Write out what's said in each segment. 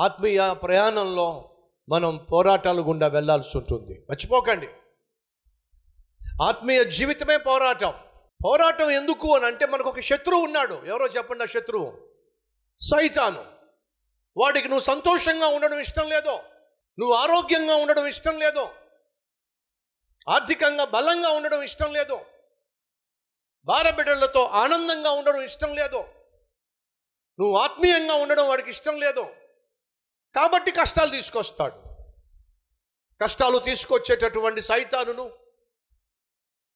ఆత్మీయ ప్రయాణంలో మనం పోరాటాలు గుండా వెళ్ళాల్సి ఉంటుంది. మర్చిపోకండి. ఆత్మీయ జీవితమే పోరాటం. పోరాటం ఎందుకు అని అంటే మనకు ఒక శత్రువు ఉన్నాడు. ఎవరో చెప్పండి ఆ శత్రువు? సైతాను. వాడికి నువ్వు సంతోషంగా ఉండడం ఇష్టం లేదో నువ్వు ఆరోగ్యంగా ఉండడం ఇష్టం లేదో ఆర్థికంగా బలంగా ఉండడం ఇష్టం లేదు భారబిడ్డలతో ఆనందంగా ఉండడం ఇష్టం లేదు నువ్వు ఆత్మీయంగా ఉండడం వాడికి ఇష్టం లేదు కాబట్టి కష్టాలు తీసుకొస్తాడు. కష్టాలు తీసుకొచ్చేటటువంటి సైతానును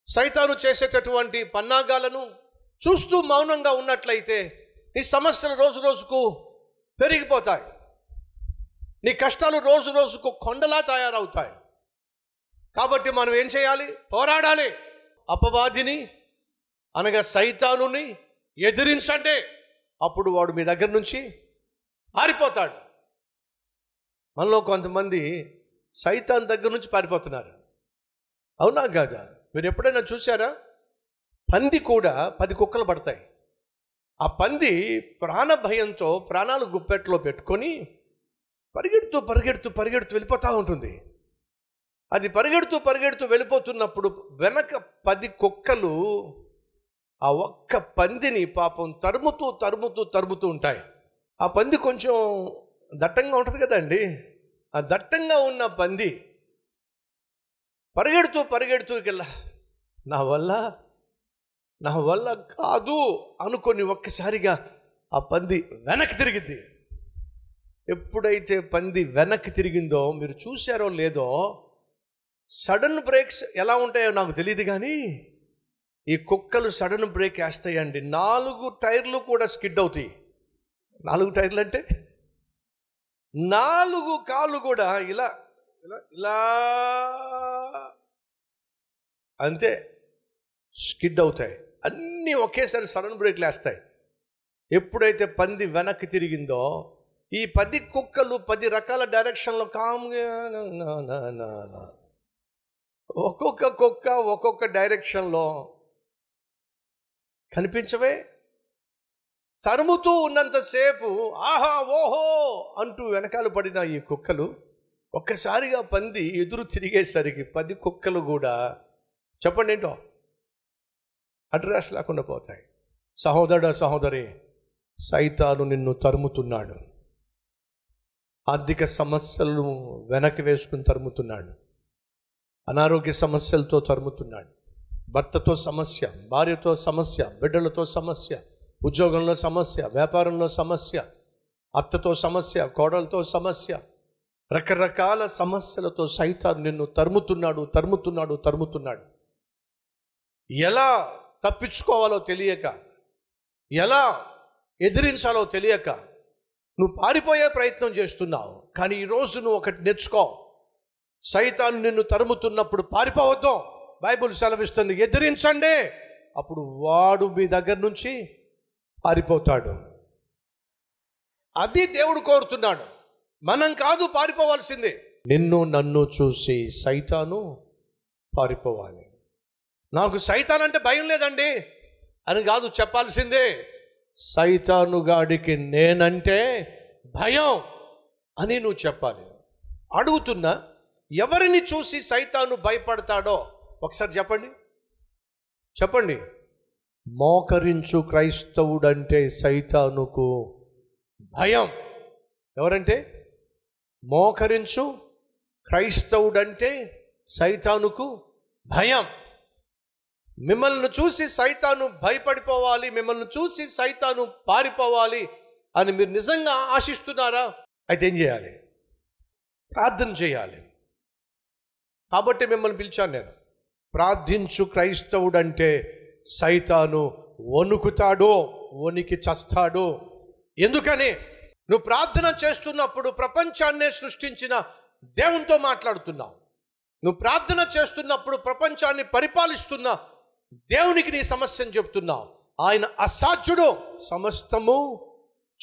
సైతాను చేసేటటువంటి పన్నాగాలను చూస్తూ మౌనంగా ఉన్నట్లయితే నీ సమస్యలు రోజు రోజుకు పెరిగిపోతాయి. నీ కష్టాలు రోజు రోజుకు కొండలా తయారవుతాయి. కాబట్టి మనం ఏం చేయాలి? పోరాడాలి. అపవాదిని అనగా సైతానుని ఎదిరించండి. అప్పుడు వాడు మీ దగ్గర నుంచి ఆరిపోతాడు. మనలో కొంతమంది సైతాన్ దగ్గర నుంచి పారిపోతున్నారు. అవునా కాదా మీరు ఎప్పుడైనా చూసారా పంది కూడా పది కుక్కలు పడతాయి. ఆ పంది ప్రాణ భయంతో ప్రాణాలు గుప్పెట్లో పెట్టుకొని పరిగెడుతూ పరిగెడుతూ పరిగెడుతూ వెళ్ళిపోతూ ఉంటుంది. అది పరిగెడుతూ పరిగెడుతూ వెళ్ళిపోతున్నప్పుడు వెనక పది కుక్కలు ఆ ఒక్క పందిని పాపం తరుముతూ తరుముతూ తరుముతూ ఉంటాయి. ఆ పంది కొంచెం దట్టంగా ఉంటుంది కదండి? ఆ దట్టంగా ఉన్న పంది పరిగెడుతూ పరిగెడుతూ వెళ్ళా నా వల్ల నా వల్ల కాదు అనుకొని ఒక్కసారిగా ఆ పంది వెనక్కి తిరిగింది. ఎప్పుడైతే పంది వెనక్కి తిరిగిందో మీరు చూశారో లేదో సడన్ బ్రేక్స్ ఎలా ఉంటాయో నాకు తెలియదు కానీ ఈ కుక్కలు సడన్ బ్రేక్ వేస్తాయండి. నాలుగు టైర్లు కూడా స్కిడ్ అవుతాయి. నాలుగు టైర్లు అంటే నాలుగు కాళ్ళు కూడా ఇలా ఇలా ఇలా. అంతే. స్కిడ్ అవుతాయి. అన్నీ ఒకేసారి సడన్ బ్రేక్లు వేస్తాయి ఎప్పుడైతే పంది వెనక్కి తిరిగిందో ఈ పది కుక్కలు పది రకాల డైరెక్షన్లో కామ్గా నా, నా, నా, నా. ఒక్కొక్క కుక్క ఒక్కొక్క డైరెక్షన్లో కనిపించవే? తరుముతూ ఉన్నంతసేపు ఆహా ఓహో! అంటూ వెనకాల పడిన ఈ కుక్కలు ఒక్కసారిగా పంది ఎదురు తిరిగేసరికి పది కుక్కలు కూడా చెప్పండి ఏంటో? అడ్రస్ లేకుండా పోతాయి. సహోదరుడు సహోదరి సైతాను నిన్ను తరుముతున్నాడు. ఆర్థిక సమస్యలను వెనక్కి వేసుకుని తరుముతున్నాడు. అనారోగ్య సమస్యలతో తరుముతున్నాడు. భర్తతో సమస్య భార్యతో సమస్య బిడ్డలతో సమస్య ఉద్యోగంలో సమస్య వ్యాపారంలో సమస్య అత్తతో సమస్య కోడలతో సమస్య రకరకాల సమస్యలతో సైతాన్ నిన్ను తరుముతున్నాడు తరుముతున్నాడు తరుముతున్నాడు. ఎలా తప్పించుకోవాలో తెలియక ఎలా ఎదిరించాలో తెలియక నువ్వు పారిపోయే ప్రయత్నం చేస్తున్నావు. కానీ ఈరోజు నువ్వు ఒకటి నేర్చుకో. సైతాను నిన్ను తరుముతున్నప్పుడు పారిపోవద్దు. బైబుల్ సెలవిస్తుంది ఎదిరించండి. అప్పుడు వాడు మీ దగ్గర నుంచి పారిపోతాడు. అది దేవుడు కోరుతున్నాడు. మనం కాదు పారిపోవాల్సిందే. నిన్ను నన్ను చూసి సైతాను పారిపోవాలి. నాకు సైతాన్ అంటే భయం లేదండి. అని కాదు చెప్పాల్సిందే. సైతాను గాడికి నేనంటే భయం అని నువ్వు చెప్పాలి. అడుగుతున్నా ఎవరిని చూసి సైతాను భయపడతాడో ఒకసారి చెప్పండి. చెప్పండి. మోకరించు క్రైస్తవుడంటే సైతానుకు భయం. ఎవరంటే? మోకరించు క్రైస్తవుడంటే సైతానుకు భయం. మిమ్మల్ని చూసి సైతాను భయపడిపోవాలి మిమ్మల్ని చూసి సైతాను పారిపోవాలి అని మీరు నిజంగా ఆశిస్తున్నారా? అయితే ఏం చేయాలి? ప్రార్థన చేయాలి. కాబట్టి మిమ్మల్ని పిలిచాను నేను. ప్రార్థించు క్రైస్తవుడంటే సైతాను వణుకుతాడో వణికి చస్తాడో. ఎందుకని? నువ్వు ప్రార్థన చేస్తున్నప్పుడు ప్రపంచాన్నే సృష్టించిన దేవునితో మాట్లాడుతున్నావు. నువ్వు ప్రార్థన చేస్తున్నప్పుడు ప్రపంచాన్ని పరిపాలిస్తున్న దేవునికి నీ సమస్యను చెప్తున్నావు ఆయన అసాధ్యుడు. సమస్తము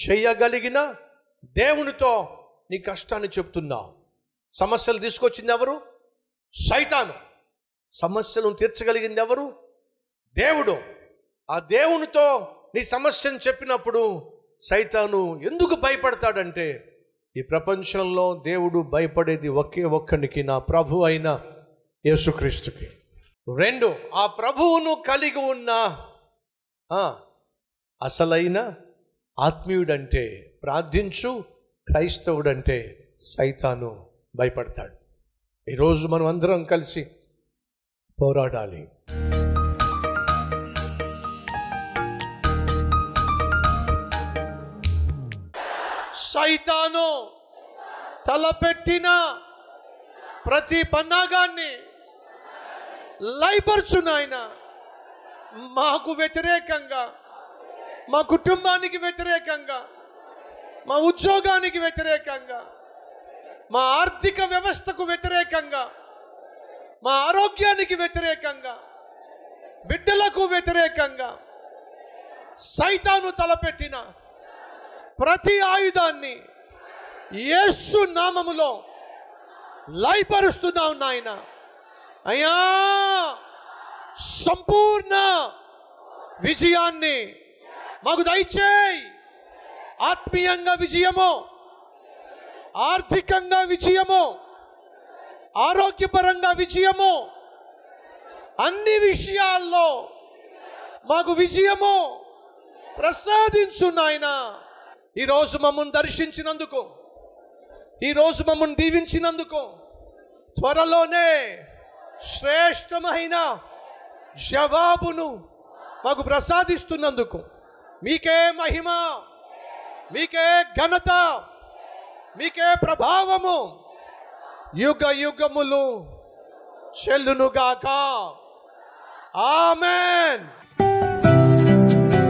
చేయగలిగిన దేవునితో నీ కష్టాన్ని చెప్తున్నావు సమస్యలు తీసుకొచ్చింది ఎవరు? సైతాను. సమస్యలను తీర్చగలిగింది ఎవరు? దేవుడు ఆ దేవునితో నీ సమస్యను చెప్పినప్పుడు సైతాను ఎందుకు భయపడతాడంటే ఈ ప్రపంచంలో దేవుడు భయపడేది ఒకే ఒక్కడికి నా ప్రభు అయిన యేసుక్రీస్తుకి. రెండు ఆ ప్రభువును కలిగి ఉన్న అసలైన ఆత్మీయుడంటే ప్రార్థించు క్రైస్తవుడంటే సైతాను భయపడతాడు. ఈరోజు మనం అందరం కలిసి పోరాడాలి. సైతాను తలపెట్టిన ప్రతి పన్నాగాన్ని లయపరచు నాయన మాకు వ్యతిరేకంగా మా కుటుంబానికి వ్యతిరేకంగా మా ఉద్యోగానికి వ్యతిరేకంగా మా ఆర్థిక వ్యవస్థకు వ్యతిరేకంగా మా ఆరోగ్యానికి వ్యతిరేకంగా బిడ్డలకు వ్యతిరేకంగా సైతాను తలపెట్టిన ప్రతి ఆయుధాన్ని యేసు నామములో లయపరుస్తున్నావు నాయన. అయ్యా సంపూర్ణ విజయాన్ని మాకు దయచేయి. ఆత్మీయంగా విజయము ఆర్థికంగా విజయము ఆరోగ్యపరంగా విజయము అన్ని విషయాల్లో మాకు విజయము ప్రసాదించు నాయన. ఈరోజు మమ్మల్ని దర్శించినందుకు ఈరోజు మమ్మల్ని దీవించినందుకు త్వరలోనే శ్రేష్టమైన జవాబును మాకు ప్రసాదిస్తున్నందుకు మీకే మహిమ మీకే ఘనత మీకే ప్రభావము. యుగ యుగములు చెల్లునుగాక. ఆమెన్.